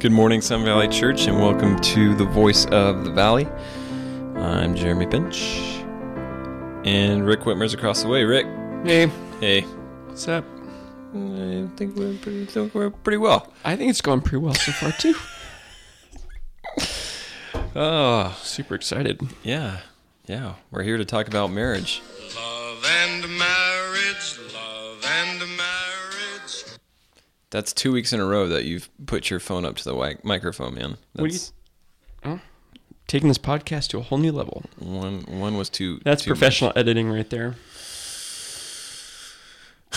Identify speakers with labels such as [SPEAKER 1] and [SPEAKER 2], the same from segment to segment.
[SPEAKER 1] Good morning, Sun Valley Church, and welcome to the Voice of the Valley. I'm Jeremy Pinch, and Rick Whitmer's across the way. Rick,
[SPEAKER 2] Hey,
[SPEAKER 1] hey,
[SPEAKER 2] what's up?
[SPEAKER 1] I think we're pretty, think we're pretty well.
[SPEAKER 2] I think it's going pretty well so far too.
[SPEAKER 1] Oh,
[SPEAKER 2] Super excited.
[SPEAKER 1] yeah, yeah. We're here to talk about marriage. That's two weeks in a row that you've put your phone up to the microphone, man.
[SPEAKER 2] What do you-
[SPEAKER 1] That's
[SPEAKER 2] Taking this podcast to a whole new level.
[SPEAKER 1] one. One was too.
[SPEAKER 2] That's
[SPEAKER 1] too
[SPEAKER 2] professional editing right there.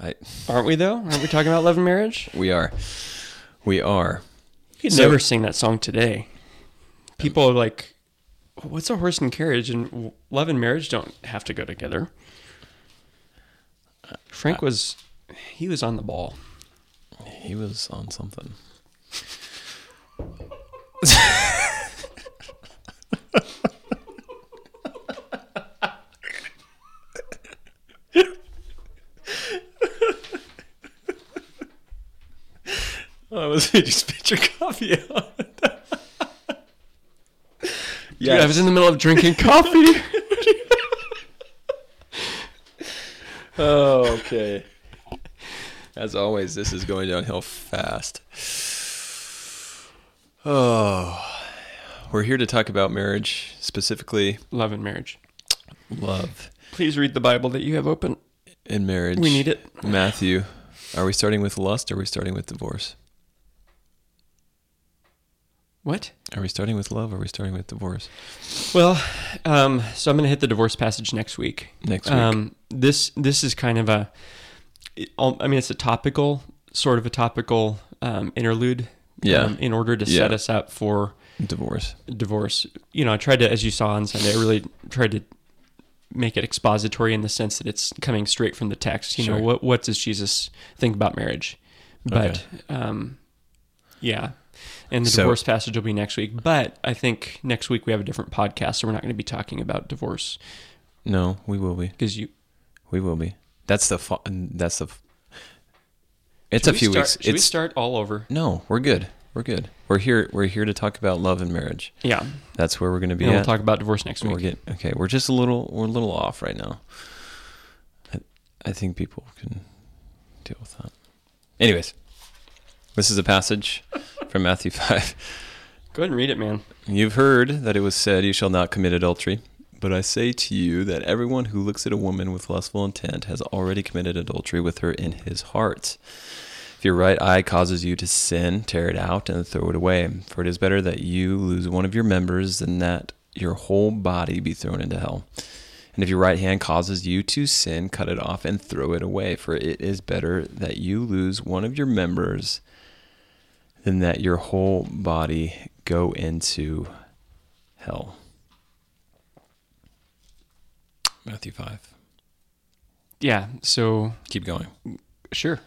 [SPEAKER 1] I,
[SPEAKER 2] Aren't we though? Aren't we talking about love and marriage?
[SPEAKER 1] we are. We are.
[SPEAKER 2] You'd
[SPEAKER 1] So-
[SPEAKER 2] never sing that song today. People are like, "What's a horse and carriage?" And love and marriage don't have to go together. Frank was, he was on the ball.
[SPEAKER 1] He was on something. Oh, I was? You spit your coffee out.
[SPEAKER 2] Dude, I was in the middle of drinking coffee.
[SPEAKER 1] Oh, okay. As always, this is going downhill fast. Oh, we're here to talk about marriage, specifically
[SPEAKER 2] love and marriage.
[SPEAKER 1] love
[SPEAKER 2] Please read the Bible that you have open.
[SPEAKER 1] in marriage.
[SPEAKER 2] We need it.
[SPEAKER 1] Matthew, are we starting with lust or are we starting with divorce?
[SPEAKER 2] What?
[SPEAKER 1] Are we starting with love or are we starting with divorce?
[SPEAKER 2] Well, um, so I'm going to hit the divorce passage next week.
[SPEAKER 1] Next week.
[SPEAKER 2] Um, this this is kind of a, it- I mean, it's a topical sort of a topical um, interlude.
[SPEAKER 1] Yeah.
[SPEAKER 2] Um, in order to
[SPEAKER 1] Yeah.
[SPEAKER 2] set us up for
[SPEAKER 1] divorce.
[SPEAKER 2] divorce, you know, I tried to, as you saw on Sunday, I really tried to make it expository in the sense that it's coming straight from the text. You
[SPEAKER 1] Sure.
[SPEAKER 2] know, what what does Jesus think about marriage? But um, yeah. And the
[SPEAKER 1] So-
[SPEAKER 2] divorce passage will be next week. But I think next week we have a different podcast, so we're not going to be talking about divorce
[SPEAKER 1] No, we will be.
[SPEAKER 2] because you.
[SPEAKER 1] We will be. That's the. That's the. f- It's a
[SPEAKER 2] Should we
[SPEAKER 1] few
[SPEAKER 2] start-
[SPEAKER 1] weeks.
[SPEAKER 2] Should we
[SPEAKER 1] It's
[SPEAKER 2] start all over?
[SPEAKER 1] no. We're good. We're good. We're here. We're here to talk about love and marriage.
[SPEAKER 2] Yeah.
[SPEAKER 1] That's where we're going to be.
[SPEAKER 2] And we'll talk about divorce next week.
[SPEAKER 1] We're
[SPEAKER 2] week.
[SPEAKER 1] get, okay. We're just a little. We're a little off right now. I, I think people can deal with that. Anyways, this is a passage from Matthew five.
[SPEAKER 2] Go ahead and read it, man.
[SPEAKER 1] You've heard that it was said, You shall not commit adultery. But I say to you that everyone who looks at a woman with lustful intent has already committed adultery with her in his heart. If your right eye causes you to sin, tear it out and throw it away. For it is better that you lose one of your members than that your whole body be thrown into hell. And if your right hand causes you to sin, cut it off and throw it away. For it is better that you lose one of your members than that your whole body go into hell. Matthew 5.
[SPEAKER 2] Yeah. So
[SPEAKER 1] Keep going.
[SPEAKER 2] sure,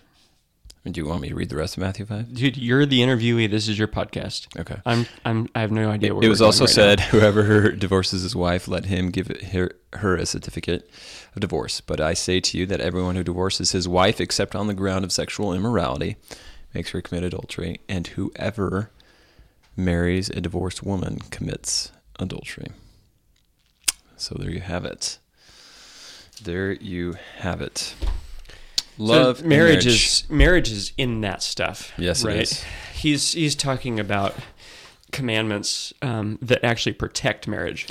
[SPEAKER 1] Do you want me to read the rest of Matthew 5?
[SPEAKER 2] dude, you're the interviewee. This is your podcast.
[SPEAKER 1] Okay.
[SPEAKER 2] I'm. I'm. I have no idea.
[SPEAKER 1] It
[SPEAKER 2] we're
[SPEAKER 1] was also
[SPEAKER 2] right
[SPEAKER 1] said,
[SPEAKER 2] now.
[SPEAKER 1] whoever divorces his wife, let him give her, her a certificate of divorce. But I say to you that everyone who divorces his wife, except on the ground of sexual immorality, makes her commit adultery. And whoever marries a divorced woman commits adultery. So there you have it. There you have it. Love
[SPEAKER 2] So
[SPEAKER 1] and
[SPEAKER 2] marriage is marriage is in that stuff.
[SPEAKER 1] Yes,
[SPEAKER 2] right. He's he's talking about commandments um, that actually protect marriage.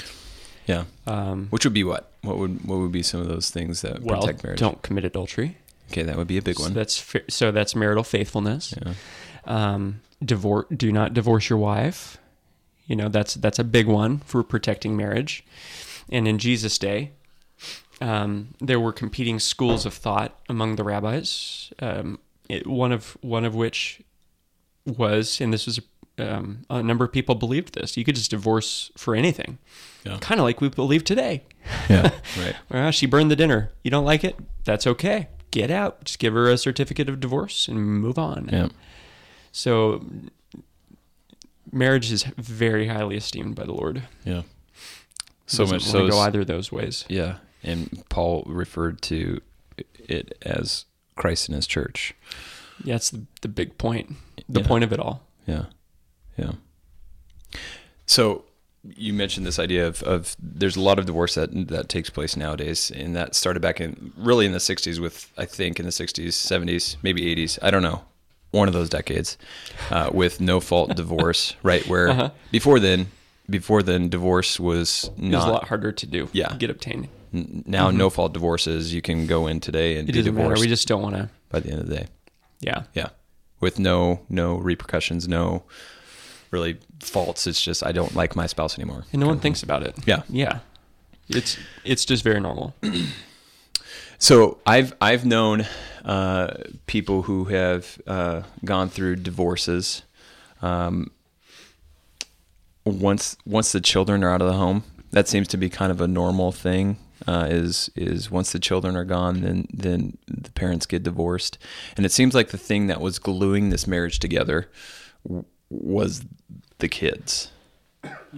[SPEAKER 1] yeah.
[SPEAKER 2] Um,
[SPEAKER 1] Which would be what? What would what would be some of those things that
[SPEAKER 2] well,
[SPEAKER 1] protect marriage?
[SPEAKER 2] don't commit adultery.
[SPEAKER 1] Okay, that would be a big
[SPEAKER 2] So
[SPEAKER 1] one.
[SPEAKER 2] that's fa- so that's marital faithfulness.
[SPEAKER 1] Yeah.
[SPEAKER 2] Um, divorce. Do not divorce your wife. You know that's that's a big one for protecting marriage. And in Jesus' day, um, there were competing schools of thought among the rabbis. Um, it, one of one of which was, and this was um, a number of people believed this. You could just divorce for anything,
[SPEAKER 1] Yeah.
[SPEAKER 2] kind of like we believe today.
[SPEAKER 1] Yeah. Right.
[SPEAKER 2] Well, she burned the dinner. You don't like it? That's okay. Get out. Just give her a certificate of divorce and move on.
[SPEAKER 1] Yeah.
[SPEAKER 2] So marriage is very highly esteemed by the Lord.
[SPEAKER 1] Yeah. So much so.
[SPEAKER 2] go either of those ways.
[SPEAKER 1] Yeah, and Paul referred to it as Christ in His church.
[SPEAKER 2] Yeah, that's the, the big point. The
[SPEAKER 1] Yeah.
[SPEAKER 2] point of it all.
[SPEAKER 1] Yeah. Yeah. So you mentioned this idea of, of there's a lot of divorce that that takes place nowadays, and that started back in really in the '60s with I think in the '60s, '70s, maybe '80s. I don't know, one of those decades uh, with no fault divorce, right? Where
[SPEAKER 2] Uh-huh.
[SPEAKER 1] before then, before then, divorce was
[SPEAKER 2] It was
[SPEAKER 1] not
[SPEAKER 2] a lot harder to do.
[SPEAKER 1] Yeah.
[SPEAKER 2] Get obtained.
[SPEAKER 1] Now no fault divorces. You can go in today and
[SPEAKER 2] It
[SPEAKER 1] be
[SPEAKER 2] doesn't matter. We just don't want to.
[SPEAKER 1] by the end of the day.
[SPEAKER 2] Yeah.
[SPEAKER 1] Yeah. With no no repercussions, no really faults. It's just I don't like my spouse anymore.
[SPEAKER 2] And no one thinks about it.
[SPEAKER 1] Yeah.
[SPEAKER 2] Yeah. It's it's just very normal.
[SPEAKER 1] So I've I've known uh, people who have uh, gone through divorces. Um, once once the children are out of the home, that seems to be kind of a normal thing. Uh, is is once the children are gone, then then the parents get divorced, and it seems like the thing that was gluing this marriage together w- was the kids.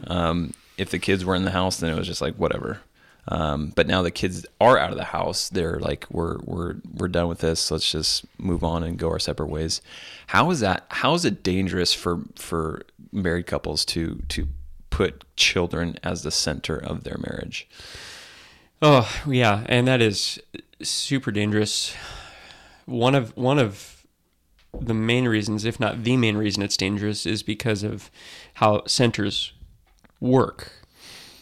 [SPEAKER 1] Um, if the kids were in the house, then it was just like whatever. Um, but now the kids are out of the house. They're like, we're we're we're done with this. Let's just move on and go our separate ways. How is that? How is it dangerous for for married couples to to put children as the center of their marriage?
[SPEAKER 2] Oh yeah, and that is super dangerous. One of one of the main reasons, if not the main reason, it's dangerous is because of how centers work.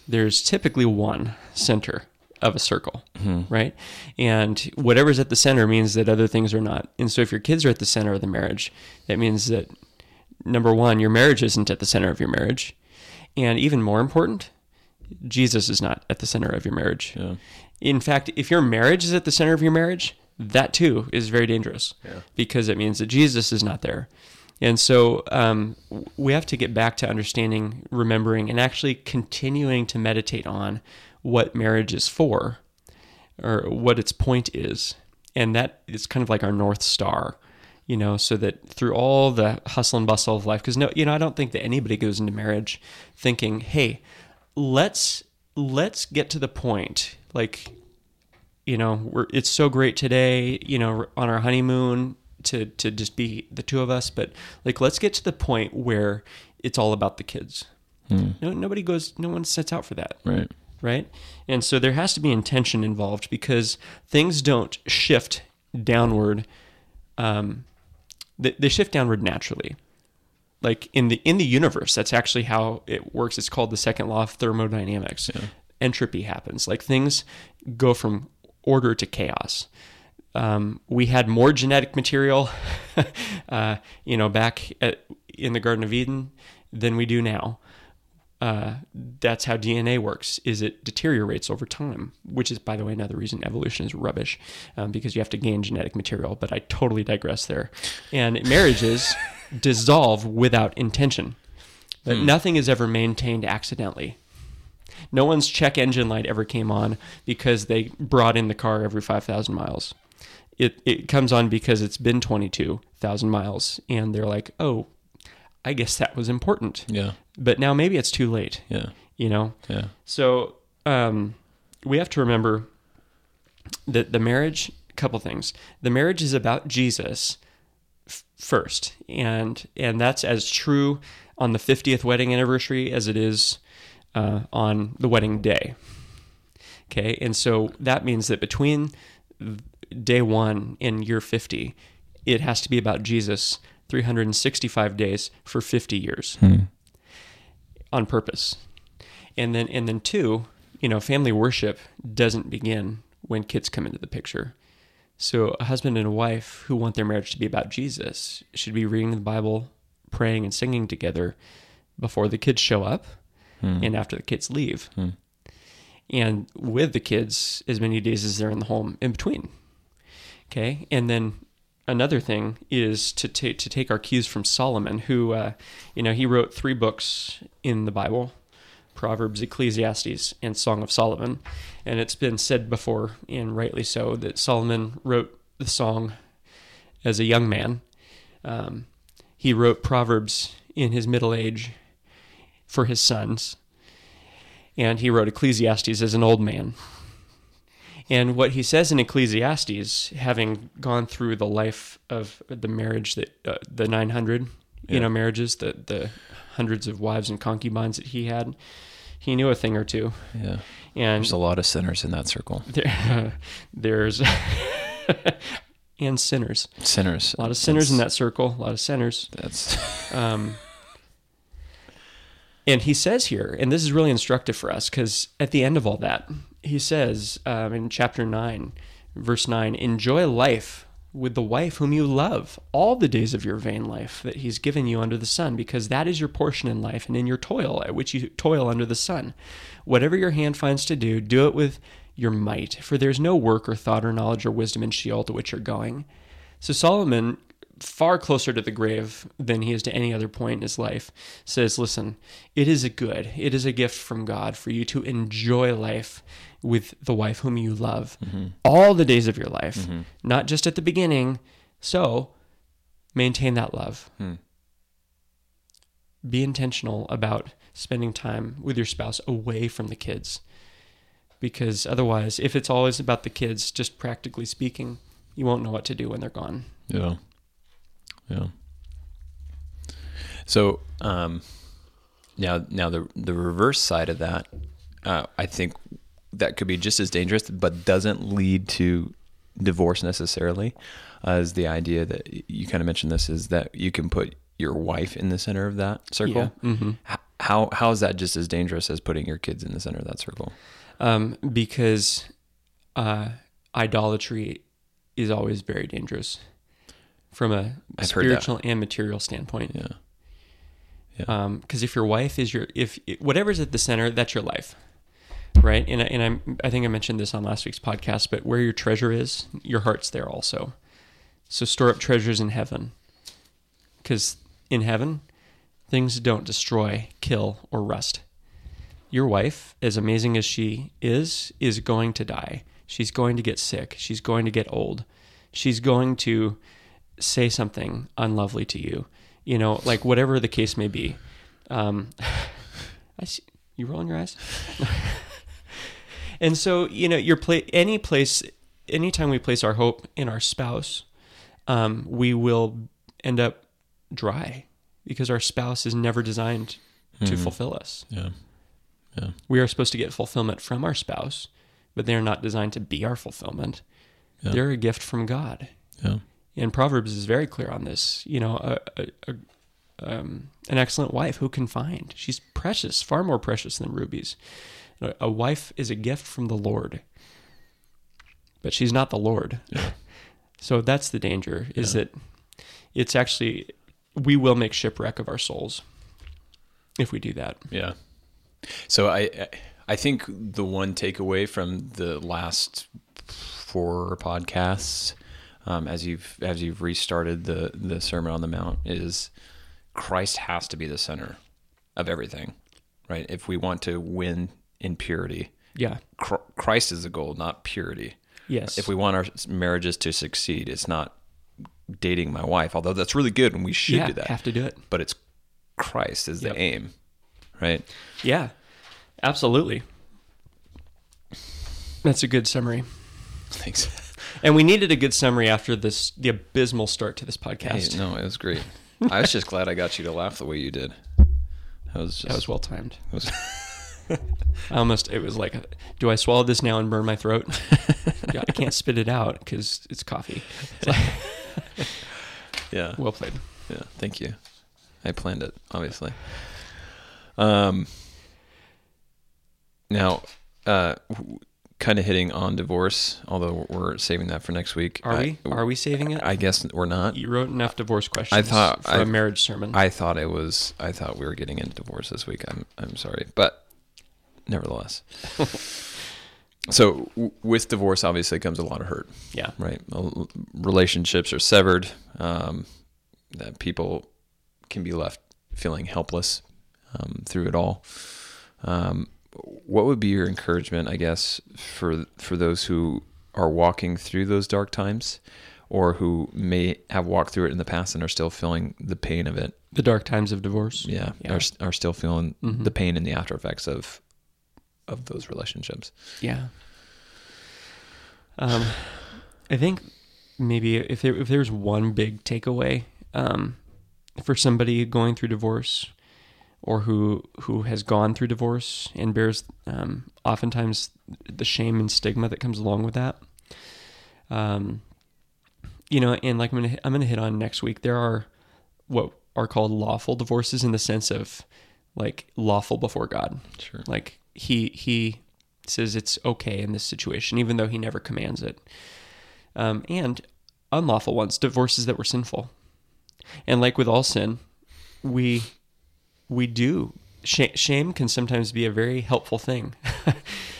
[SPEAKER 2] There's typically one center of a circle, mm-hmm. right? And whatever's at the center means that other things are not. And so if your kids are at the center of the marriage, that means that number one, your marriage isn't at the center of your marriage. And even more important, Jesus is not at the center of your marriage.
[SPEAKER 1] Yeah.
[SPEAKER 2] In fact, if your marriage is at the center of your marriage, that too is very dangerous because it means that Jesus is not there. And so um, we have to get back to understanding, remembering, and actually continuing to meditate on what marriage is for or what its point is. And that is kind of like our North Star, you know, so that through all the hustle and bustle of life, because no, you know, I don't think that anybody goes into marriage thinking, hey, let's let's get to the point. Like you know we're it's so great today you know on our honeymoon to to just be the two of us but like let's get to the point where it's all about the kids. No nobody goes no one sets out for that.
[SPEAKER 1] Right.
[SPEAKER 2] right? And so there has to be intention involved because things don't shift downward um they, they shift downward naturally like in the in the universe that's actually how it works. It's called the second law of thermodynamics. Entropy happens. Like things go from order to chaos. Um, we had more genetic material uh, you know back at, in the garden of eden than we do now uh, that's how DNA works. Is it deteriorates over time, which is, by the way, another reason evolution is rubbish, um, because you have to gain genetic material. But I totally digress there. And marriages dissolve without intention. But nothing is ever maintained accidentally. No one's check engine light ever came on because they brought in the car every 5,000 miles. It, it comes on because it's been 22,000 miles, and they're like, oh, I guess that was important
[SPEAKER 1] Yeah.
[SPEAKER 2] But now maybe it's too late
[SPEAKER 1] Yeah.
[SPEAKER 2] you know?
[SPEAKER 1] Yeah.
[SPEAKER 2] so um, we have to remember that the marriage couple things. The marriage is about jesus f- first and and that's as true on the 50th wedding anniversary as it is uh, on the wedding day. Okay? And so that means that between day one and year 50 it has to be about jesus 365 days for 50 years on purpose. And then and then two, you know, family worship doesn't begin when kids come into the picture. So a husband and a wife who want their marriage to be about Jesus should be reading the Bible, praying and singing together before the kids show up hmm. and after the kids leave. Hmm. And with the kids as many days as they're in the home in between. Okay? And then another thing is to take to take our cues from Solomon, who uh, you know he wrote three books in the Bible: Proverbs, Ecclesiastes, and Song of Solomon. And it's been said before, and rightly so, that Solomon wrote the song as a young man. Um, he wrote Proverbs in his middle age for his sons, and he wrote Ecclesiastes as an old man. And what he says in Ecclesiastes, having gone through the life of the marriage that uh, the 900, you know, marriages, the the hundreds of wives and concubines that he had, he knew a thing or two.
[SPEAKER 1] Yeah.
[SPEAKER 2] And
[SPEAKER 1] There's a lot of sinners in that circle.
[SPEAKER 2] there, there's and sinners,
[SPEAKER 1] Sinners.
[SPEAKER 2] a lot of sinners in that circle, a lot of sinners.
[SPEAKER 1] That's
[SPEAKER 2] Um, and he says here, and this is really instructive for us because at the end of all that, he says um, in chapter 9, verse 9, enjoy life with the wife whom you love all the days of your vain life that he's given you under the sun, because that is your portion in life and in your toil at which you toil under the sun. Whatever your hand finds to do, do it with your might, for there's no work or thought or knowledge or wisdom in Sheol to which you're going. So Solomon, far closer to the grave than he is to any other point in his life, says, Listen, it is a good, it is a gift from God for you to enjoy life with the wife whom you love all the days of your life, not just at the beginning. So maintain that love. Be intentional about spending time with your spouse away from the kids. Because otherwise, if it's always about the kids, just practically speaking, you won't know what to do when they're gone.
[SPEAKER 1] Yeah. Yeah. So um, now, now the the reverse side of that, uh, I think that could be just as dangerous, but doesn't lead to divorce necessarily. Uh, is the idea that you kind of mentioned this is that you can put your wife in the center of that circle.
[SPEAKER 2] Yeah. Mhm.
[SPEAKER 1] How how is that just as dangerous as putting your kids in the center of that circle?
[SPEAKER 2] um, because uh, idolatry is always very dangerous from a
[SPEAKER 1] I've
[SPEAKER 2] spiritual and material standpoint.
[SPEAKER 1] Yeah.
[SPEAKER 2] Because if your wife is your if whatever's at the center, that's your life, right? And I, and I'm I think I mentioned this on last week's podcast, but where your treasure is, your heart's there also. So store up treasures in heaven, because in heaven, things don't destroy, kill, or rust your wife, as amazing as she is, is going to die. She's going to get sick. She's going to get old. She's going to say something unlovely to you. You know, like whatever the case may be. Um, I see you rolling your eyes. and so, you know, your pla- any place, anytime we place our hope in our spouse, um, we will end up dry because our spouse is never designed to fulfill us.
[SPEAKER 1] Yeah. Yeah.
[SPEAKER 2] We are supposed to get fulfillment from our spouse, but they are not designed to be our fulfillment.
[SPEAKER 1] Yeah.
[SPEAKER 2] They're a gift from God.
[SPEAKER 1] Yeah.
[SPEAKER 2] And Proverbs is very clear on this. You know, a, a, a, um, an excellent wife who can find. She's precious, far more precious than rubies. A, wife is a gift from the Lord, but she's not the Lord. So that's the danger. Is
[SPEAKER 1] Yeah.
[SPEAKER 2] that it's actually we will make shipwreck of our souls if we do that.
[SPEAKER 1] Yeah. So I I- I think the one takeaway from the last four podcasts, um, as you've as you've restarted the the Sermon on the Mount, is Christ has to be the center of everything, right? If we want to win in purity,
[SPEAKER 2] Yeah.
[SPEAKER 1] Christ is the goal, not purity.
[SPEAKER 2] Yes.
[SPEAKER 1] If we want our marriages to succeed, it's not dating my wife, although that's really good and we should
[SPEAKER 2] yeah,
[SPEAKER 1] do that.
[SPEAKER 2] have to do it.
[SPEAKER 1] But it's Christ is the
[SPEAKER 2] Yep.
[SPEAKER 1] aim, right?
[SPEAKER 2] Yeah, absolutely. That's a good summary.
[SPEAKER 1] Thanks.
[SPEAKER 2] And we needed a good summary after this the abysmal start to this
[SPEAKER 1] Hey,
[SPEAKER 2] podcast.
[SPEAKER 1] no, it was great. I was just glad I got you to laugh the way you did. That was just,
[SPEAKER 2] That was well timed. I almost it was like, do I swallow this now and burn my throat? I can't spit it out because it's coffee.
[SPEAKER 1] yeah,
[SPEAKER 2] Well played.
[SPEAKER 1] yeah. Thank you. I planned it, obviously. Um. Now, uh, kind of hitting on divorce, although we're saving that for next week.
[SPEAKER 2] Are
[SPEAKER 1] I,
[SPEAKER 2] we? Are we saving it?
[SPEAKER 1] I guess we're not.
[SPEAKER 2] you wrote enough divorce questions I
[SPEAKER 1] thought
[SPEAKER 2] for
[SPEAKER 1] I-
[SPEAKER 2] a marriage sermon.
[SPEAKER 1] I thought it was. I thought we were getting into divorce this week. I'm. I'm sorry, but nevertheless. so w- with divorce, obviously comes a lot of hurt.
[SPEAKER 2] yeah.
[SPEAKER 1] Right. Relationships are severed. Um, that people can be left feeling helpless um, through it all. Um, what would be your encouragement, I guess, for for those who are walking through those dark times, or who may have walked through it in the past and are still feeling the pain of it?
[SPEAKER 2] The dark times of divorce.
[SPEAKER 1] Yeah,
[SPEAKER 2] Yeah.
[SPEAKER 1] Are, are still feeling
[SPEAKER 2] Mhm.
[SPEAKER 1] the pain and the after effects of of those relationships.
[SPEAKER 2] Yeah. Um, I think maybe if there, if there's one big takeaway um, for somebody going through divorce or who who has gone through divorce and bears um, oftentimes the shame and stigma that comes along with that. Um, you know, and like I'm gonna I'm gonna hit on next week. There are what are called lawful divorces in the sense of like lawful before God.
[SPEAKER 1] Sure.
[SPEAKER 2] Like he he says it's okay in this situation, even though he never commands it. Um, and unlawful ones, divorces that were sinful. And like with all sin, we we do shame, shame can sometimes be a very helpful thing.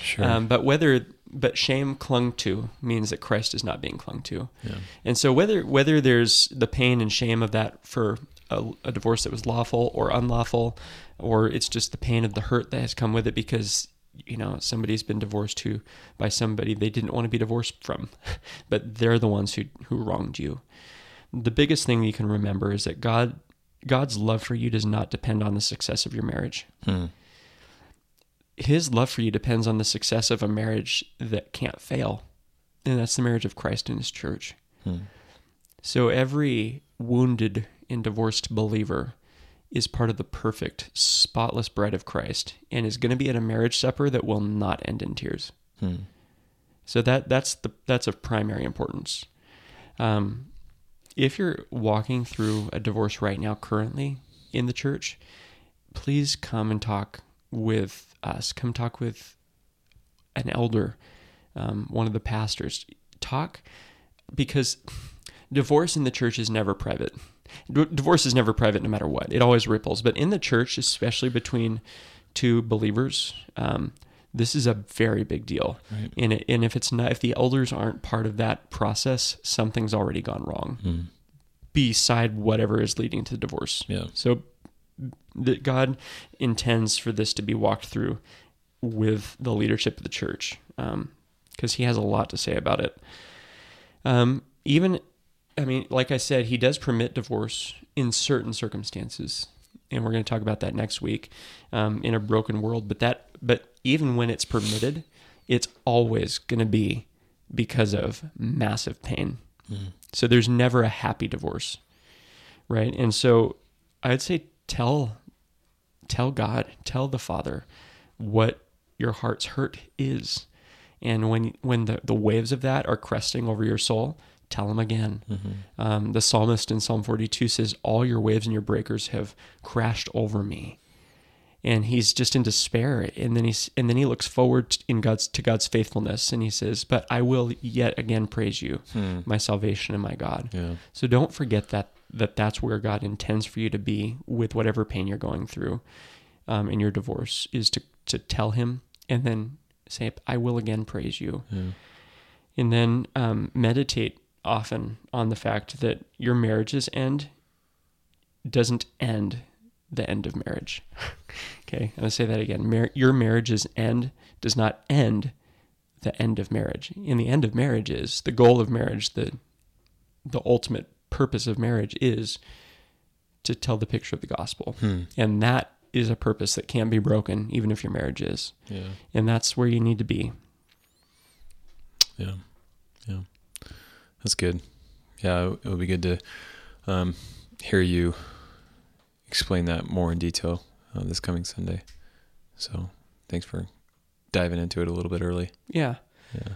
[SPEAKER 1] Sure.
[SPEAKER 2] Um, but whether but shame clung to means that Christ is not being clung to.
[SPEAKER 1] Yeah.
[SPEAKER 2] And so whether whether there's the pain and shame of that for a, a divorce that was lawful or unlawful, or it's just the pain of the hurt that has come with it because you know somebody's been divorced to by somebody they didn't want to be divorced from, but they're the ones who who wronged you. The biggest thing you can remember is that God God's love for you does not depend on the success of your marriage.
[SPEAKER 1] Hmm.
[SPEAKER 2] His love for you depends on the success of a marriage that can't fail. And that's the marriage of Christ and his church.
[SPEAKER 1] Hmm.
[SPEAKER 2] So every wounded and divorced believer is part of the perfect, spotless bride of Christ and is going to be at a marriage supper that will not end in tears.
[SPEAKER 1] Hmm.
[SPEAKER 2] So that that's the that's of primary importance. Um, if you're walking through a divorce right now, currently in the church, please come and talk with us. Come talk with an elder, um, one of the pastors. Talk because divorce in the church is never private. D- divorce is never private, no matter what. It always ripples. But in the church, especially between two believers, um, this is a very big deal.
[SPEAKER 1] Right.
[SPEAKER 2] And, it, and if it's not, if the elders aren't part of that process, something's already gone wrong.
[SPEAKER 1] Hmm.
[SPEAKER 2] Beside whatever is leading to the divorce.
[SPEAKER 1] Yeah.
[SPEAKER 2] So that God intends for this to be walked through with the leadership of the church because he has a lot to say about it. Um, even, I mean, like I said, he does permit divorce in certain circumstances, and we're going to talk about that next week um, in a broken world. But that, but even when it's permitted, it's always going to be because of massive pain. So there's never a happy divorce, right? And so I'd say tell tell God, tell the Father what your heart's hurt is. And when when the, the waves of that are cresting over your soul, tell him again. Um, the psalmist in Psalm 42 says, All your waves and your breakers have crashed over me. And he's just in despair. And then he's and then he looks forward in God's to God's faithfulness and he says, But I will yet again praise you, my salvation and my God.
[SPEAKER 1] Yeah.
[SPEAKER 2] So don't forget that that that's where God intends for you to be with whatever pain you're going through um, in your divorce is to to tell Him and then say, "I will again praise you,"
[SPEAKER 1] Yeah.
[SPEAKER 2] and then um, meditate often on the fact that your marriage's end doesn't end the end of marriage. okay, I'm gonna say that again. Mar- your marriage's end does not end the end of marriage. In the end of marriage is the goal of marriage, the the ultimate purpose of marriage is to tell the picture of the gospel.
[SPEAKER 1] Hmm.
[SPEAKER 2] And that is a purpose that can't be broken, even if your marriage is.
[SPEAKER 1] Yeah.
[SPEAKER 2] And that's where you need to be.
[SPEAKER 1] Yeah. Yeah. That's good. Yeah, it would be good to um, hear you explain that more in detail uh, this coming Sunday. So thanks for diving into it a little bit early.
[SPEAKER 2] Yeah.
[SPEAKER 1] Yeah.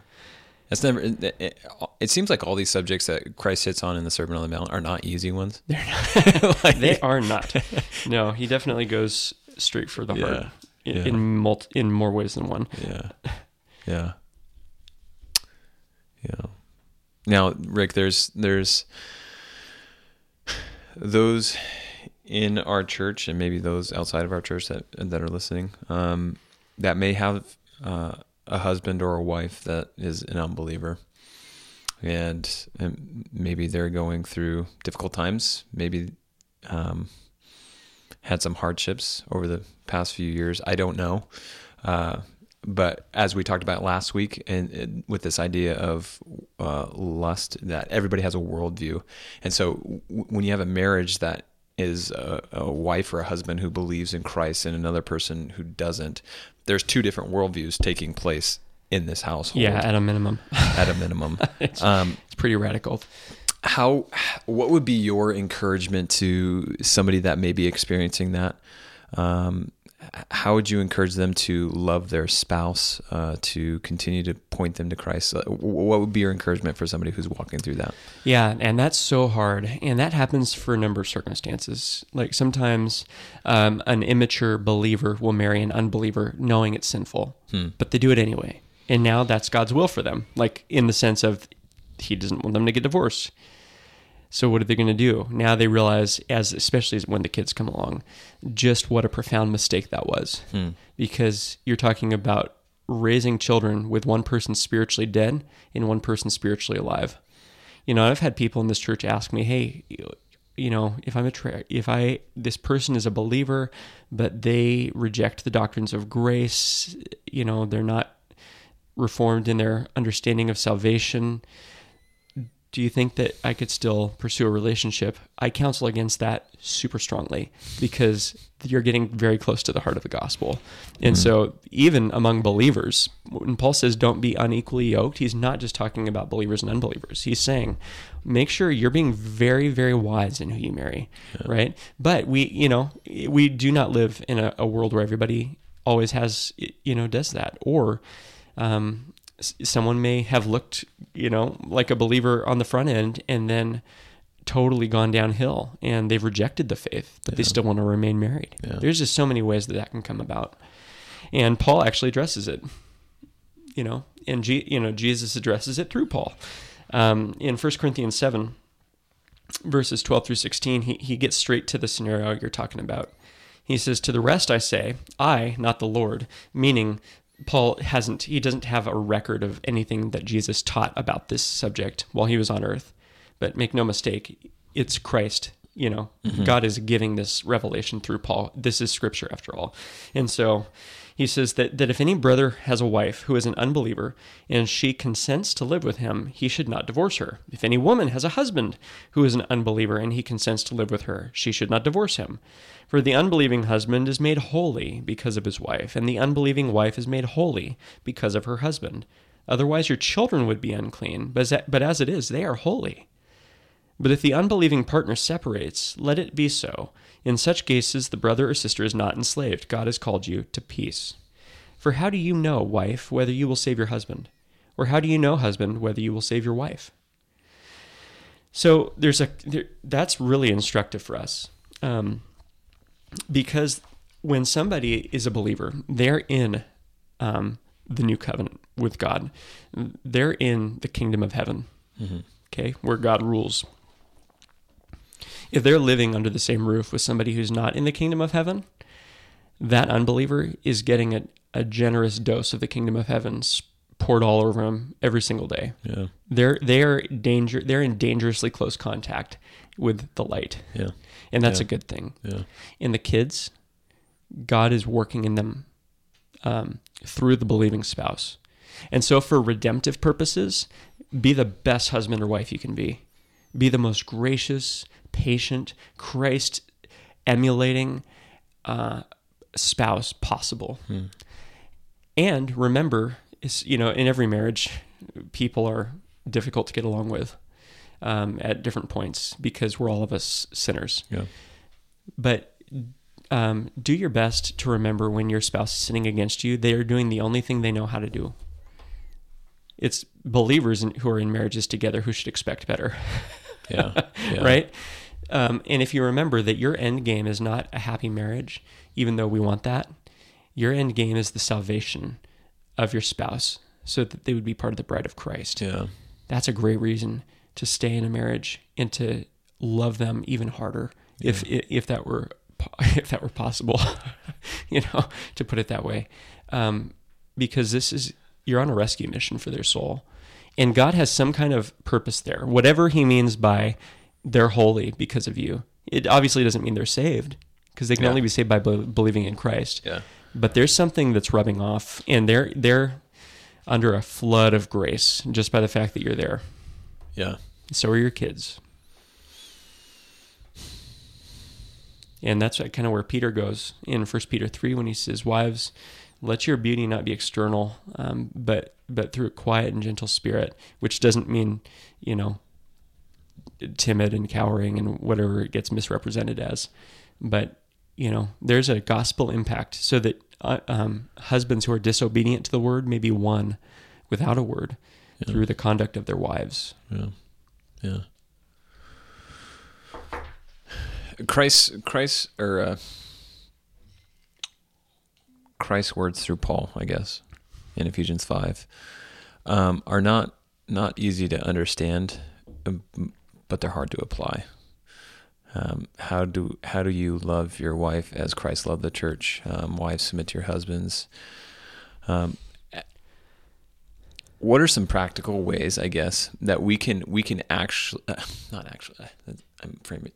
[SPEAKER 1] It's never. It, it, it seems like all these subjects that Christ hits on in the Sermon on the Mount are not easy ones.
[SPEAKER 2] They're not.
[SPEAKER 1] Like-
[SPEAKER 2] they are not. No, he definitely goes straight for the heart in,
[SPEAKER 1] Yeah.
[SPEAKER 2] in, multi, in more ways than one.
[SPEAKER 1] Yeah. Yeah. Yeah. Now, Rick, there's there's those in our church and maybe those outside of our church that that are listening um, that may have uh, a husband or a wife that is an unbeliever. And, and maybe they're going through difficult times. Maybe um, had some hardships over the past few years. I don't know. Uh, but as we talked about last week, and, and with this idea of uh, lust, that everybody has a worldview, and so w- when you have a marriage that is a, a wife or a husband who believes in Christ and another person who doesn't, there's two different worldviews taking place in this household.
[SPEAKER 2] Yeah, at a minimum.
[SPEAKER 1] at a minimum.
[SPEAKER 2] it's,
[SPEAKER 1] um,
[SPEAKER 2] it's pretty radical.
[SPEAKER 1] how what would be your encouragement to somebody that may be experiencing that um, how would you encourage them to love their spouse uh, to continue to point them to christ Uh, what would be your encouragement for somebody who's walking through that
[SPEAKER 2] Yeah, and that's so hard. And that happens for a number of circumstances. Like sometimes um, an immature believer will marry an unbeliever knowing it's sinful, but they do it anyway. And now that's God's will for them, like in the sense of He doesn't want them to get divorced. So what are they going to do? Now they realize, as especially as when the kids come along, just what a profound mistake that was, hmm. because you're talking about raising children with one person spiritually dead and one person spiritually alive. You know, I've had people in this church ask me, "Hey, you know, if I'm a tra- if I this person is a believer, but they reject the doctrines of grace, you know, they're not reformed in their understanding of salvation." Do you think that I could still pursue a relationship? I counsel against that super strongly because you're getting very close to the heart of the gospel. And so, even among believers, when Paul says don't be unequally yoked, he's not just talking about believers and unbelievers. He's saying make sure you're being very, very wise in who you marry, right? But we, you know, we do not live in a, a world where everybody always has, you know, does that. Or, um, someone may have looked, you know, like a believer on the front end and then totally gone downhill and they've rejected the faith, but they still want to remain married.
[SPEAKER 1] Yeah.
[SPEAKER 2] There's just so many ways that that can come about. And Paul actually addresses it, you know, and G, you know, Jesus addresses it through Paul. Um, in 1 Corinthians 7, verses 12 through 16, he, he gets straight to the scenario you're talking about. He says, To the rest I say, I, not the Lord, meaning Paul hasn't, he doesn't have a record of anything that Jesus taught about this subject while he was on earth. But make no mistake, it's Christ. You know, mm-hmm. God is giving this revelation through Paul. This is scripture after all. And so he says that, that if any brother has a wife who is an unbeliever and she consents to live with him, he should not divorce her. If any woman has a husband who is an unbeliever and he consents to live with her, she should not divorce him. For the unbelieving husband is made holy because of his wife, and the unbelieving wife is made holy because of her husband. Otherwise, your children would be unclean, but as, but as it is, they are holy. But if the unbelieving partner separates, let it be so. In such cases, the brother or sister is not enslaved. God has called you to peace. For how do you know, wife, whether you will save your husband? Or how do you know, husband, whether you will save your wife? So there's a there, that's really instructive for us, um, because when somebody is a believer, they're in um, the new covenant with God. They're in the kingdom of heaven. Okay, where God rules if they're living under the same roof with somebody who's not in the kingdom of heaven, that unbeliever is getting a, a generous dose of the kingdom of heaven poured all over them every single day.
[SPEAKER 1] yeah
[SPEAKER 2] They're they're danger they're in dangerously close contact with the light,
[SPEAKER 1] yeah
[SPEAKER 2] and that's
[SPEAKER 1] Yeah.
[SPEAKER 2] a good thing.
[SPEAKER 1] yeah
[SPEAKER 2] In the kids, God is working in them um, through the believing spouse, and so for redemptive purposes, be the best husband or wife you can be. Be the most gracious, patient, Christ emulating uh, spouse possible. And remember, is you know, in every marriage, people are difficult to get along with um, at different points because we're all of us sinners.
[SPEAKER 1] yeah
[SPEAKER 2] But um, do your best to remember when your spouse is sinning against you, they are doing the only thing they know how to do. It's believers in, who are in marriages together who should expect better,
[SPEAKER 1] yeah, yeah.
[SPEAKER 2] right? Um, and if you remember that your end game is not a happy marriage, even though we want that, your end game is the salvation of your spouse so that they would be part of the bride of Christ.
[SPEAKER 1] Yeah.
[SPEAKER 2] That's a great reason to stay in a marriage and to love them even harder if if that were if that were possible you know to put it that way. Um, because this is you're on a rescue mission for their soul. And god has some kind of purpose there. Whatever he means by they're holy because of you. It obviously doesn't mean they're saved because they can
[SPEAKER 1] Yeah.
[SPEAKER 2] only be saved by be- believing in christ.
[SPEAKER 1] Yeah.
[SPEAKER 2] But there's something that's rubbing off and they're they're under a flood of grace just by the fact that you're there.
[SPEAKER 1] Yeah.
[SPEAKER 2] So are your kids. And that's kind of where Peter goes in First Peter 3 when he says, Wives, Let your beauty not be external, um, but but through a quiet and gentle spirit, which doesn't mean, you know, timid and cowering and whatever it gets misrepresented as. But you know, there's a gospel impact, so that uh, um, husbands who are disobedient to the word may be won without a word through the conduct of their wives.
[SPEAKER 1] Yeah. Yeah. Christ, Christ, or uh, Christ's words through Paul, I guess, in Ephesians five, um, are not not easy to understand, um, but they're hard to apply. Um, how do how do you love your wife as Christ loved the church? Um, wives submit to your husbands. Um, what are some practical ways, I guess, that we can we can actually uh, not actually uh, I'm framing.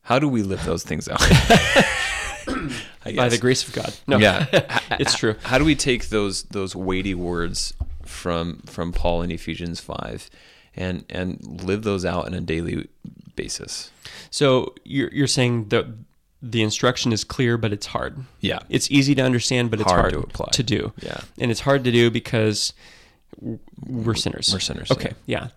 [SPEAKER 1] How do we live those things out? I
[SPEAKER 2] By the grace of God. No,
[SPEAKER 1] Yeah,
[SPEAKER 2] it's true.
[SPEAKER 1] How do we take those those weighty words from from Paul in Ephesians five, and and live those out on a daily basis?
[SPEAKER 2] So you're you're saying that the instruction is clear, but it's hard.
[SPEAKER 1] Yeah,
[SPEAKER 2] It's easy to understand, but it's
[SPEAKER 1] Hard
[SPEAKER 2] hard,
[SPEAKER 1] to apply.
[SPEAKER 2] to do.
[SPEAKER 1] yeah,
[SPEAKER 2] and it's hard to do because we're sinners.
[SPEAKER 1] We're sinners,
[SPEAKER 2] Okay, yeah.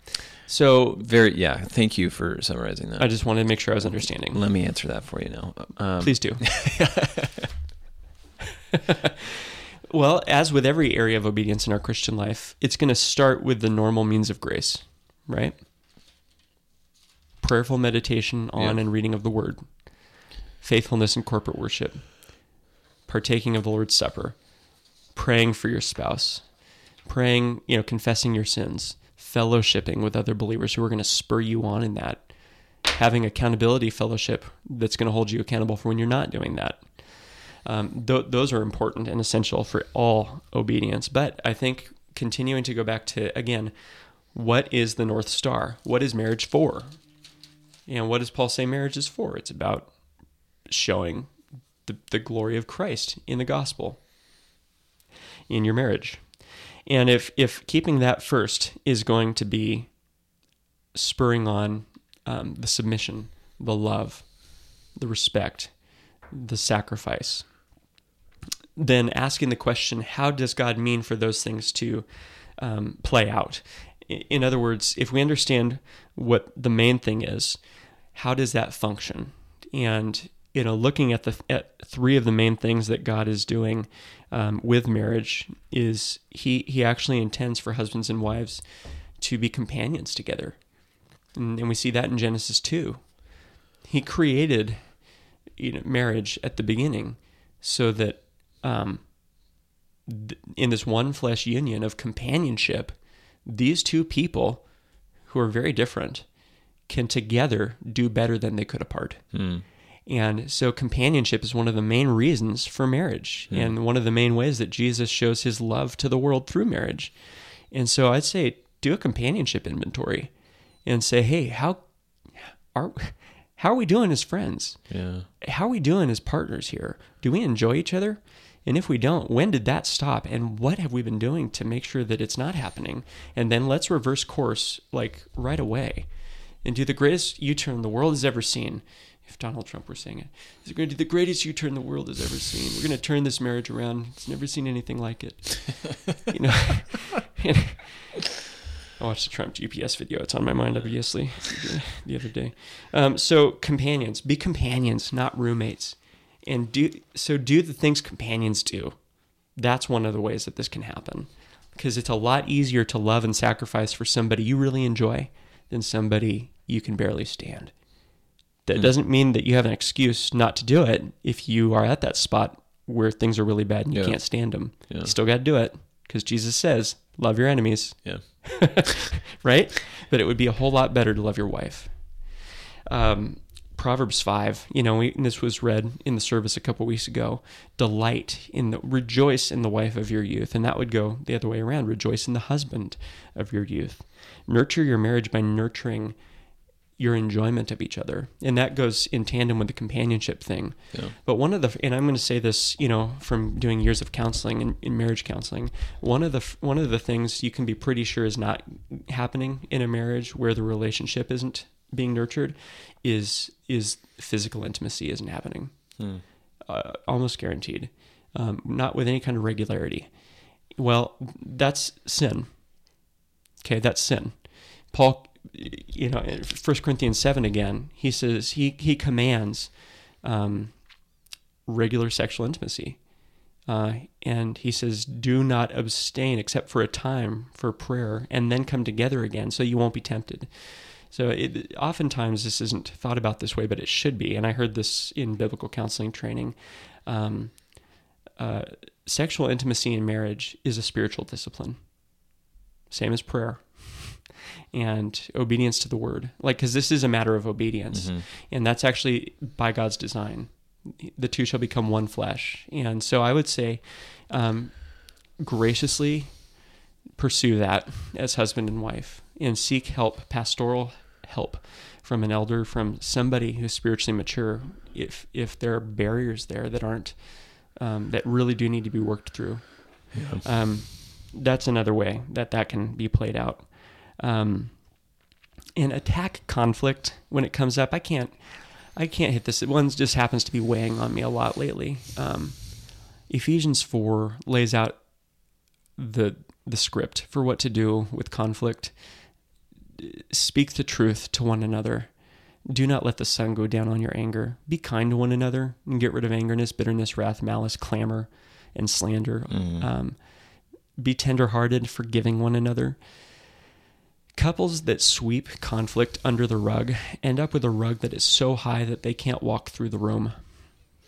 [SPEAKER 2] So
[SPEAKER 1] very yeah. Thank you for summarizing that.
[SPEAKER 2] I just wanted to make sure I was understanding.
[SPEAKER 1] Let me answer that for you now. Um,
[SPEAKER 2] Please do. well, as with every area of obedience in our Christian life, it's going to start with the normal means of grace, right? Prayerful meditation on
[SPEAKER 1] Yeah.
[SPEAKER 2] and reading of the word, faithfulness in corporate worship, partaking of the Lord's Supper, praying for your spouse, praying, you know, confessing your sins, fellowshipping with other believers who are going to spur you on in that, having accountability fellowship that's going to hold you accountable for when you're not doing that. Um, th- those are important and essential for all obedience. But I think continuing to go back to, again, what is the North Star? What is marriage for? And what does Paul say marriage is for? It's about showing the, the glory of Christ in the gospel in your marriage. And if, if keeping that first is going to be spurring on um, the submission, the love, the respect, the sacrifice, then asking the question, how does God mean for those things to um, play out? In other words, if we understand what the main thing is, how does that function? And you know, looking at the at three of the main things that God is doing um, with marriage is he he actually intends for husbands and wives to be companions together, and, and we see that in Genesis two. He created you know, marriage at the beginning so that um, th- in this one flesh union of companionship, these two people who are very different can together do better than they could apart.
[SPEAKER 1] hmm.
[SPEAKER 2] And so companionship is one of the main reasons for marriage and one of the main ways that Jesus shows his love to the world through marriage. And so I'd say do a companionship inventory and say, "Hey, how are how are we doing as friends?
[SPEAKER 1] yeah,
[SPEAKER 2] How are we doing as partners here? Do we enjoy each other? And if we don't, when did that stop? And what have we been doing to make sure that it's not happening? And then let's reverse course like right away and do the greatest U turn the world has ever seen. If Donald Trump were saying it, it's going to do the greatest U turn the world has ever seen. We're going to turn this marriage around. It's never seen anything like it. you know, I watched the Trump GPS video. It's on my mind, obviously, the other day. Um, so companions, be companions, not roommates, and do so. Do the things companions do. That's one of the ways that this can happen, because it's a lot easier to love and sacrifice for somebody you really enjoy than somebody you can barely stand. That doesn't mean that you have an excuse not to do it if you are at that spot where things are really bad and you
[SPEAKER 1] Yeah.
[SPEAKER 2] can't stand them.
[SPEAKER 1] Yeah.
[SPEAKER 2] You still got to do it because Jesus says, "Love your enemies."
[SPEAKER 1] yeah,
[SPEAKER 2] right? But it would be a whole lot better to love your wife. Um, Proverbs five, you know, we, and this was read in the service a couple weeks ago. Delight in the rejoice in the wife of your youth, and that would go the other way around. Rejoice in the husband of your youth. Nurture your marriage by nurturing your enjoyment of each other, and that goes in tandem with the companionship thing.
[SPEAKER 1] yeah,
[SPEAKER 2] But one of the, and I'm going to say this, you know, from doing years of counseling and in marriage counseling, one of the one of the things you can be pretty sure is not happening in a marriage where the relationship isn't being nurtured, is is physical intimacy isn't happening,
[SPEAKER 1] Hmm.
[SPEAKER 2] uh, almost guaranteed. um, not with any kind of regularity. Well, that's sin. Okay, that's sin. Paul, you know, in 1 Corinthians 7 again, he says, he, he commands um, regular sexual intimacy. Uh, and he says, do not abstain except for a time for prayer and then come together again so you won't be tempted. So it, oftentimes this isn't thought about this way, but it should be. And I heard this in biblical counseling training. Um, uh, sexual intimacy in marriage is a spiritual discipline, same as prayer and obedience to the word. Like, because this is a matter of obedience, and that's actually by God's design. The two shall become one flesh. And so I would say, um, graciously pursue that as husband and wife and seek help, pastoral help from an elder, from somebody who's spiritually mature. If if there are barriers there that aren't um, that really do need to be worked through, um, that's another way that that can be played out. Um, and attack conflict when it comes up. I can't I can't hit this. One just happens to be weighing on me a lot lately. Um, Ephesians four lays out the the script for what to do with conflict. Speak the truth to one another. Do not let the sun go down on your anger. Be kind to one another and get rid of angerness, bitterness, wrath, malice, clamor, and slander. Mm. Um, be tenderhearted, forgiving one another. Couples that sweep conflict under the rug end up with a rug that is so high that they can't walk through the room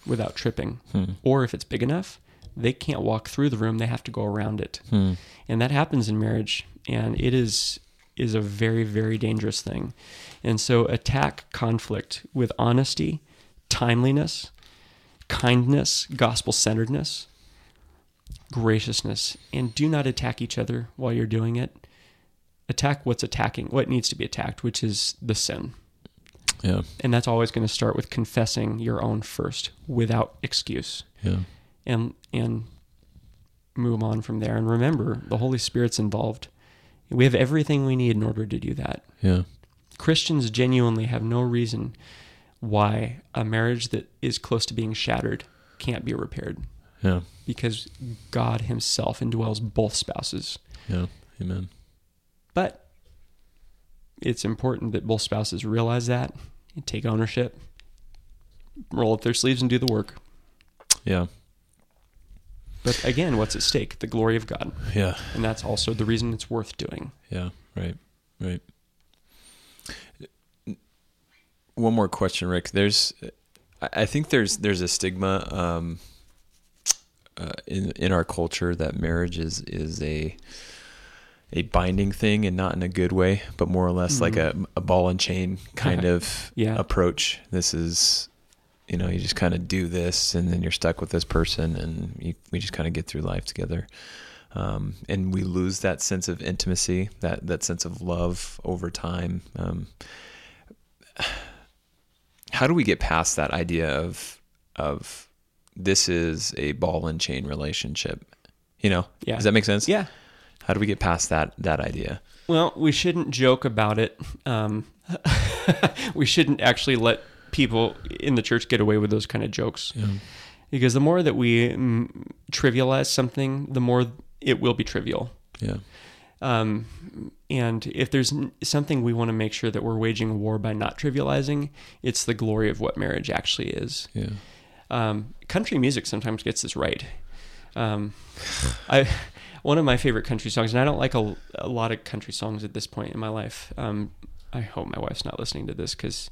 [SPEAKER 2] without tripping. Hmm. Or if it's big enough, they can't walk through the room, they have to go around it. Hmm. And that happens in marriage and it is is a very very dangerous thing. And so attack conflict with honesty, timeliness, kindness, gospel-centeredness, graciousness, and do not attack each other while you're doing it attack what's attacking what needs to be attacked which is the sin
[SPEAKER 1] Yeah.
[SPEAKER 2] and that's always going to start with confessing your own first without excuse
[SPEAKER 1] Yeah.
[SPEAKER 2] and and move on from there and remember the holy spirit's involved we have everything we need in order to do that
[SPEAKER 1] Yeah.
[SPEAKER 2] christians genuinely have no reason why a marriage that is close to being shattered can't be repaired
[SPEAKER 1] Yeah.
[SPEAKER 2] because god himself indwells both spouses
[SPEAKER 1] Yeah. Amen.
[SPEAKER 2] But it's important that both spouses realize that and take ownership, roll up their sleeves and do the work.
[SPEAKER 1] Yeah.
[SPEAKER 2] But again, what's at stake? The glory of God.
[SPEAKER 1] Yeah.
[SPEAKER 2] And that's also the reason it's worth doing.
[SPEAKER 1] Yeah, right, right. One more question, Rick. There's, I think there's there's a stigma um, uh, in in our culture that marriage is is a a binding thing and not in a good way, but more or less like a, a ball and chain kind of
[SPEAKER 2] Yeah.
[SPEAKER 1] approach. This is, you know, you just kind of do this and then you're stuck with this person and you, we just kind of get through life together. Um, and we lose that sense of intimacy, that, that sense of love over time. Um, how do we get past that idea of, of this is a ball and chain relationship? You know,
[SPEAKER 2] Yeah.
[SPEAKER 1] does that make sense?
[SPEAKER 2] Yeah.
[SPEAKER 1] How do we get past that that idea?
[SPEAKER 2] Well, we shouldn't joke about it. Um, we shouldn't actually let people in the church get away with those kind of jokes. Because the more that we mm, trivialize something, the more it will be trivial.
[SPEAKER 1] Yeah.
[SPEAKER 2] Um, and if there's something we want to make sure that we're waging a war by not trivializing, it's the glory of what marriage actually is.
[SPEAKER 1] Yeah.
[SPEAKER 2] Um, country music sometimes gets this right. Um, I one of my favorite country songs, and I don't like a, a lot of country songs at this point in my life. Um, I hope my wife's not listening to this because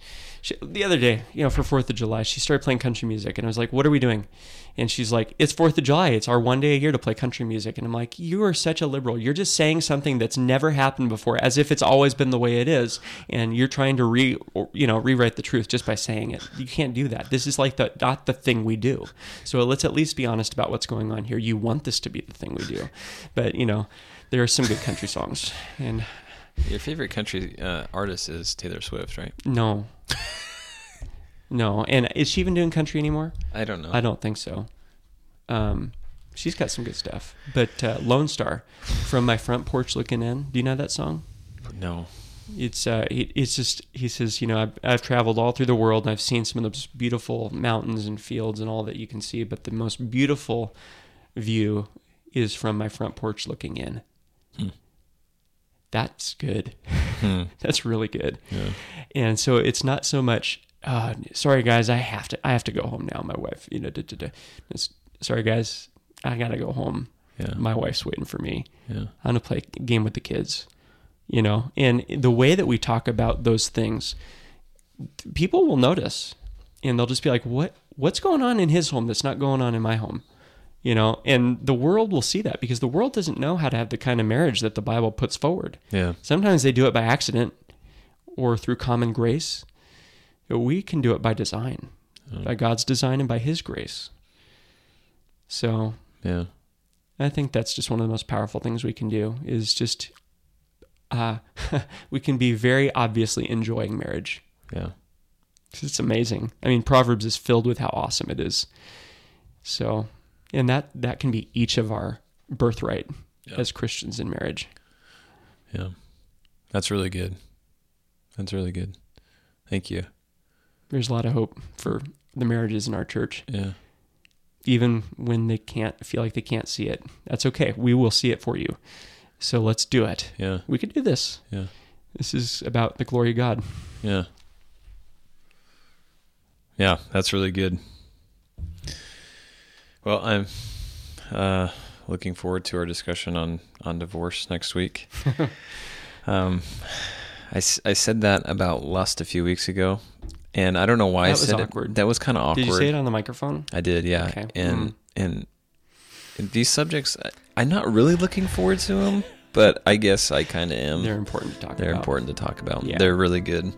[SPEAKER 2] the other day, you know, for Fourth of July, she started playing country music, and I was like, "What are we doing?" And she's like, "It's Fourth of July. It's our one day a year to play country music." And I'm like, "You are such a liberal. You're just saying something that's never happened before, as if it's always been the way it is, and you're trying to re, you know, rewrite the truth just by saying it. You can't do that. This is like the not the thing we do. So let's at least be honest about what's going on here. You want this to be the thing we do, but you know, there are some good country songs, and
[SPEAKER 1] Your favorite country uh, artist is Taylor Swift, right?
[SPEAKER 2] no, no. And is she even doing country anymore?
[SPEAKER 1] I don't know.
[SPEAKER 2] I don't think so. Um, she's got some good stuff. But uh, Lonestar from my front porch looking in. Do you know that song?
[SPEAKER 1] No.
[SPEAKER 2] it's uh, it, it's just he says, you know, I've, I've traveled all through the world and I've seen some of those beautiful mountains and fields and all that you can see, but the most beautiful view is from my front porch looking in.
[SPEAKER 1] Hmm.
[SPEAKER 2] That's good.
[SPEAKER 1] Hmm.
[SPEAKER 2] That's really good.
[SPEAKER 1] Yeah.
[SPEAKER 2] And so it's not so much, uh, sorry guys, I have to, I have to go home now. My wife, you know, da, da, da. Sorry guys, I gotta go home.
[SPEAKER 1] Yeah.
[SPEAKER 2] My wife's waiting for me.
[SPEAKER 1] Yeah.
[SPEAKER 2] I'm gonna play a game with the kids, you know. And the way that we talk about those things, people will notice, and they'll just be like, "What? What's going on in his home that's not going on in my home?" You know. And the world will see that because the world doesn't know how to have the kind of marriage that the Bible puts forward.
[SPEAKER 1] Yeah.
[SPEAKER 2] Sometimes they do it by accident or through common grace. But we can do it by design, by God's design and by His grace. So
[SPEAKER 1] Yeah.
[SPEAKER 2] I think that's just one of the most powerful things we can do is just uh, we can be very obviously enjoying marriage.
[SPEAKER 1] Yeah.
[SPEAKER 2] It's amazing. I mean, Proverbs is filled with how awesome it is. So, and that that can be each of our birthright
[SPEAKER 1] Yeah.
[SPEAKER 2] as Christians in marriage.
[SPEAKER 1] Yeah. That's really good. That's really good. Thank you.
[SPEAKER 2] There's a lot of hope for the marriages in our church,
[SPEAKER 1] Yeah.
[SPEAKER 2] even when they can't feel like they can't see it. That's okay. We will see it for you. So let's do it.
[SPEAKER 1] Yeah.
[SPEAKER 2] We can do this.
[SPEAKER 1] Yeah.
[SPEAKER 2] This is about the glory of God.
[SPEAKER 1] Yeah. Yeah, that's really good. Well, I'm uh, looking forward to our discussion on, on divorce next week. um, I, I said that about lust a few weeks ago, and I don't know why
[SPEAKER 2] That
[SPEAKER 1] I said
[SPEAKER 2] awkward.
[SPEAKER 1] it. That was kind of awkward.
[SPEAKER 2] Did you say it on the microphone?
[SPEAKER 1] I did, yeah.
[SPEAKER 2] Okay.
[SPEAKER 1] And
[SPEAKER 2] Mm.
[SPEAKER 1] and these subjects, I'm not really looking forward to them, but I guess I kind of am.
[SPEAKER 2] They're important to talk
[SPEAKER 1] They're
[SPEAKER 2] about.
[SPEAKER 1] important to talk about.
[SPEAKER 2] Yeah.
[SPEAKER 1] They're really good,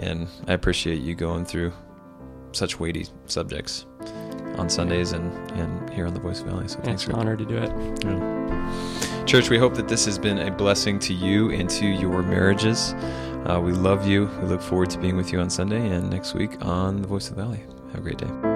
[SPEAKER 1] and I appreciate you going through such weighty subjects on Sundays and and here on the Voice Valley. So thanks
[SPEAKER 2] It's
[SPEAKER 1] for
[SPEAKER 2] an honor to do it.
[SPEAKER 1] yeah. Church, we hope that this has been a blessing to you and to your marriages. Uh, we love you. We look forward to being with you on Sunday and next week on the Voice of the Valley. Have a great day.